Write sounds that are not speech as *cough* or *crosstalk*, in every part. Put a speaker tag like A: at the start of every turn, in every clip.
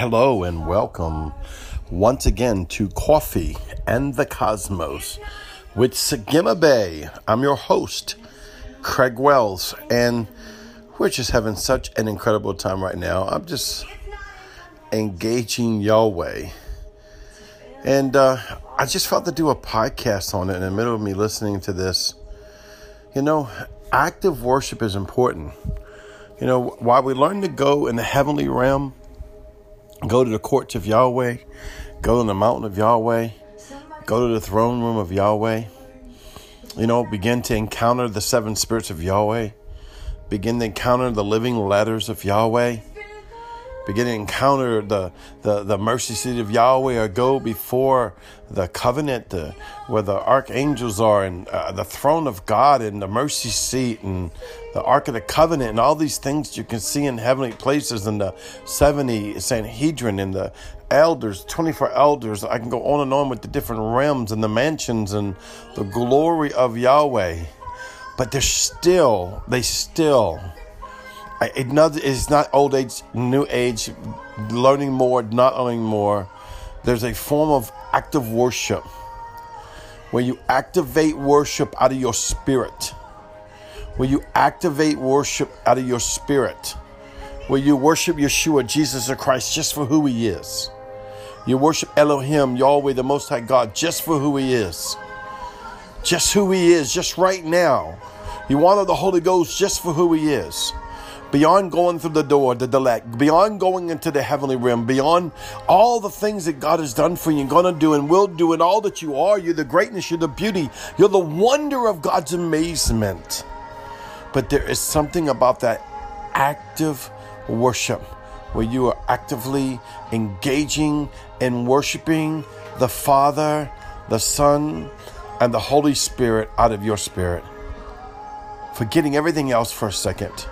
A: Hello and welcome once again to Coffee and the Cosmos with Sagima Bay. I'm your host, Craig Wells, and we're just having such an incredible time right now. I'm just engaging Yahweh. And uh, I just felt to do a podcast on it in the middle of me listening to this. You know, active worship is important. You know, while we learn to go in the heavenly realm, go to the courts of Yahweh, go to the mountain of Yahweh, go to the throne room of Yahweh, you know, begin to encounter the seven spirits of Yahweh, begin to encounter the living letters of Yahweh begin to encounter the, the, the mercy seat of Yahweh or go before the covenant the, where the archangels are and uh, the throne of God and the mercy seat and the Ark of the Covenant and all these things you can see in heavenly places and the 70 Sanhedrin and the elders, 24 elders. I can go on and on with the different realms and the mansions and the glory of Yahweh. But they're still, they still another it's not old age, new age, learning more, not learning more. There's a form of active worship where you activate worship out of your spirit. Where you activate worship out of your spirit. Where you worship Yeshua, Jesus Christ, just for who he is. You worship Elohim, Yahweh, the Most High God, just for who he is. Just who he is, just right now. You honor the Holy Ghost just for who he is beyond going through the door, the delay, beyond going into the heavenly realm, beyond all the things that God has done for you and gonna do and will do, and all that you are. You're the greatness, you're the beauty, you're the wonder of God's amazement. But there is something about that active worship where you are actively engaging and worshiping the Father, the Son, and the Holy Spirit out of your spirit. Forgetting everything else for a second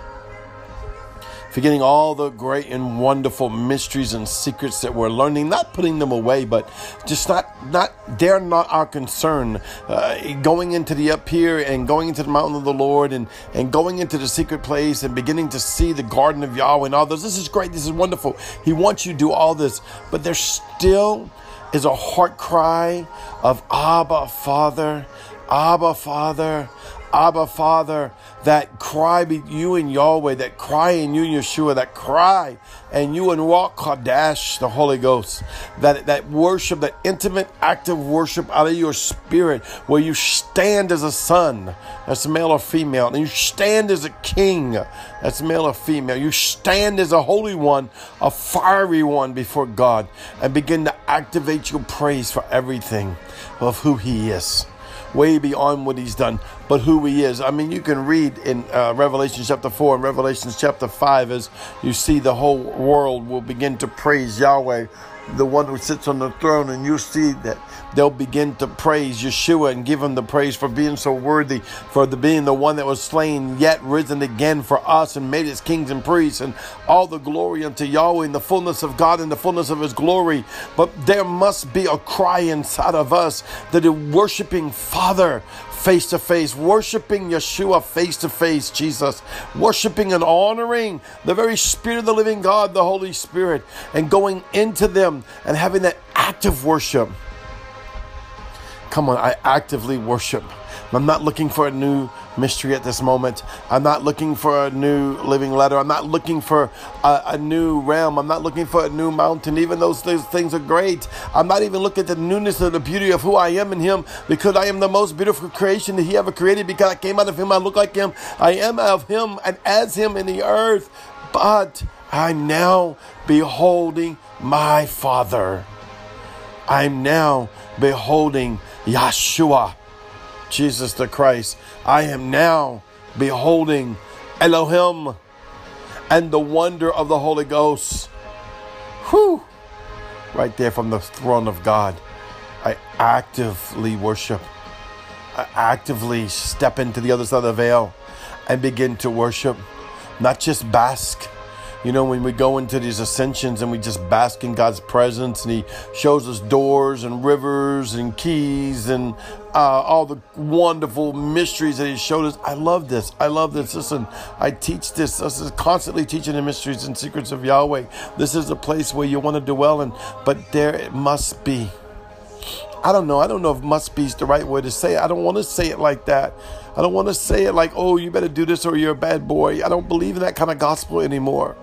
A: forgetting all the great and wonderful mysteries and secrets that we're learning, not putting them away, but just not, not, they're not our concern. Uh, going into the up here and going into the mountain of the Lord and, and going into the secret place and beginning to see the garden of Yahweh and all this. This is great. This is wonderful. He wants you to do all this, but there still is a heart cry of Abba, Father, Abba, Father, Abba, Father, that cry be you and Yahweh, that cry in you, and Yeshua, that cry and you and Ruach Kodesh, the Holy Ghost, that, that worship, that intimate, active worship out of your spirit, where you stand as a son, that's male or female, and you stand as a king, that's male or female. You stand as a holy one, a fiery one before God, and begin to activate your praise for everything of who He is way beyond what he's done, but who he is. I mean, you can read in uh, Revelation chapter 4 and Revelation chapter 5 as you see the whole world will begin to praise Yahweh, the one who sits on the throne, and you see that they'll begin to praise Yeshua and give him the praise for being so worthy, for the being the one that was slain, yet risen again for us and made us kings and priests, and all the glory unto Yahweh and the fullness of God and the fullness of his glory. But there must be a cry inside of us that a worshiping Father face to face, worshiping Yeshua face to face, Jesus, worshiping and honoring the very Spirit of the living God, the Holy Spirit, and going into them and having that active worship. Come on, I actively worship. I'm not looking for a new mystery at this moment. I'm not looking for a new living letter. I'm not looking for a, a, new realm. I'm not looking for a new mountain. Even those things, things are great. I'm not even looking at the newness of the beauty of who I am in Him because I am the most beautiful creation that He ever created because I came out of Him. I look like Him. I am of Him and as Him in the earth. But I'm now beholding my Father. I'm now beholding Yeshua, Jesus the Christ. I am now beholding Elohim and the wonder of the Holy Ghost. Whew! Right there from the throne of God. I actively worship. I actively step into the other side of the veil and begin to worship. Not just bask, You know, when we go into these ascensions and we just bask in God's presence and He shows us doors and rivers and keys and uh, all the wonderful mysteries that He showed us. I love this. I love this. Listen, I teach this. This is constantly teaching the mysteries and secrets of Yahweh. This is a place where you want to dwell in, but there it must be. I don't know. I don't know if must be is the right way to say it. I don't want to say it like that. I don't want to say it like, oh, you better do this or you're a bad boy. I don't believe in that kind of gospel anymore.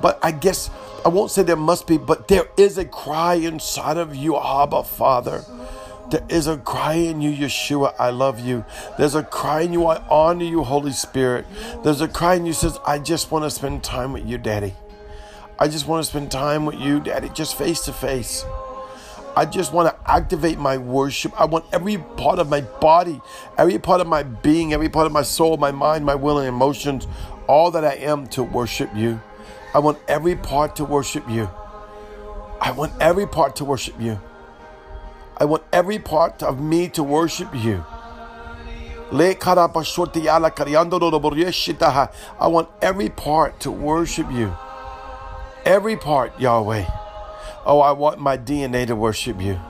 A: But I guess I won't say there must be, but there is a cry inside of you, Abba, Father. There is a cry in you, Yeshua, I love you. There's a cry in you, I honor you, Holy Spirit. There's a cry in you says, I just want to spend time with you, Daddy. I just want to spend time with you, Daddy, just face to face. I just want to activate my worship. I want every part of my body, every part of my being, every part of my soul, my mind, my will, and emotions, all that I am to worship you. I want every part to worship you. I want every part to worship you. I want every part of me to worship you. I want every part to worship you. Every part, Yahweh. Oh, I want my DNA to worship you.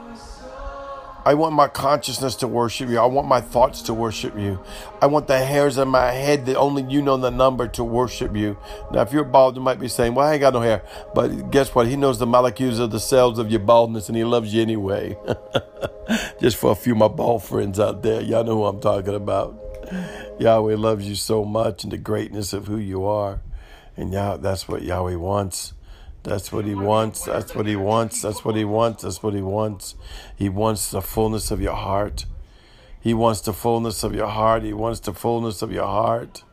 A: I want my consciousness to worship you. I want my thoughts to worship you. I want the hairs on my head that only you know the number to worship you. Now, if you're bald, you might be saying, Well, I ain't got no hair. But guess what? He knows the molecules of the cells of your baldness and he loves you anyway. *laughs* Just for a few of my bald friends out there, y'all know who I'm talking about. Yahweh loves you so much and the greatness of who you are. And Yah, that's what Yahweh wants. That's what he wants. That's what he wants. That's what he wants. That's what he wants. He wants the fullness of your heart. He wants the fullness of your heart. He wants the fullness of your heart.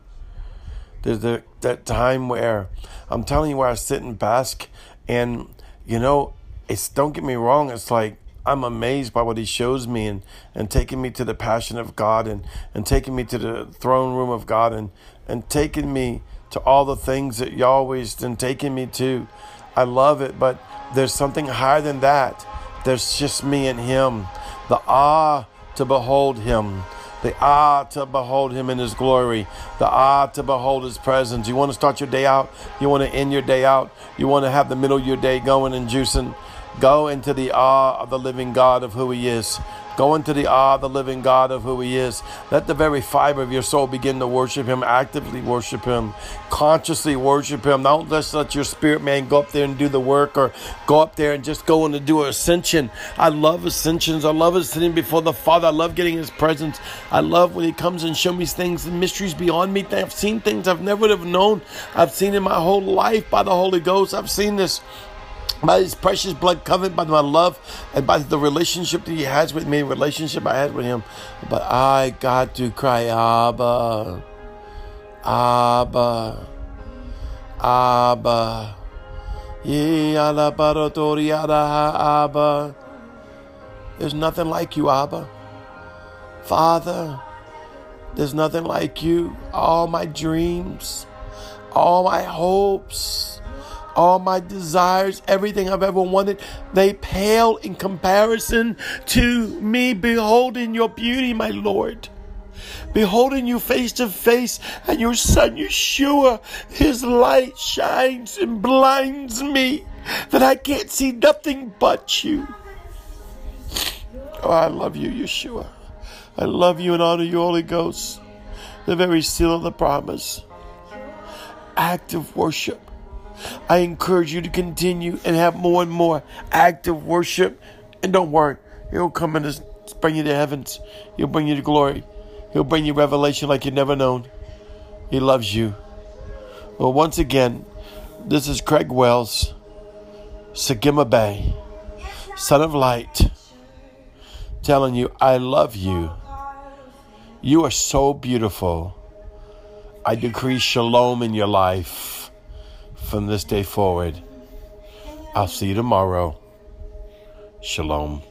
A: There's the, that time where I'm telling you where I sit and bask, and you know, it's don't get me wrong. It's like I'm amazed by what he shows me and, and taking me to the passion of God and, and taking me to the throne room of God and, and taking me to all the things that Yahweh's been taking me to. I love it, but there's something higher than that. There's just me and Him. The ah to behold Him. The ah to behold Him in His glory. The ah to behold His presence. You want to start your day out? You want to end your day out? You want to have the middle of your day going and juicing? Go into the awe of the living God of who He is. Go into the awe of the living God of who He is. Let the very fiber of your soul begin to worship Him, actively worship Him, consciously worship Him. Don't just let your spirit man go up there and do the work or go up there and just go and do an ascension. I love ascensions. I love sitting before the Father. I love getting His presence. I love when He comes and shows me things, the mysteries beyond me. I've seen things I've never have known. I've seen in my whole life by the Holy Ghost. I've seen this by his precious blood covered by my love and by the relationship that he has with me, relationship I had with him. But I got to cry, Abba, Abba, Abba. Abba. There's nothing like you, Abba. Father, there's nothing like you. All my dreams, all my hopes, all my desires, everything I've ever wanted, they pale in comparison to me beholding your beauty, my Lord. Beholding you face to face and your son Yeshua, his light shines and blinds me that I can't see nothing but you. Oh, I love you, Yeshua. I love you and honor you, Holy Ghost, the very seal of the promise. Active worship I encourage you to continue and have more and more active worship. And don't worry, He'll come and bring you to heavens. He'll bring you to glory. He'll bring you revelation like you've never known. He loves you. Well, once again, this is Craig Wells, Sagima Bay, Son of Light, telling you, I love you. You are so beautiful. I decree shalom in your life from this day forward. I'll see you tomorrow. Shalom.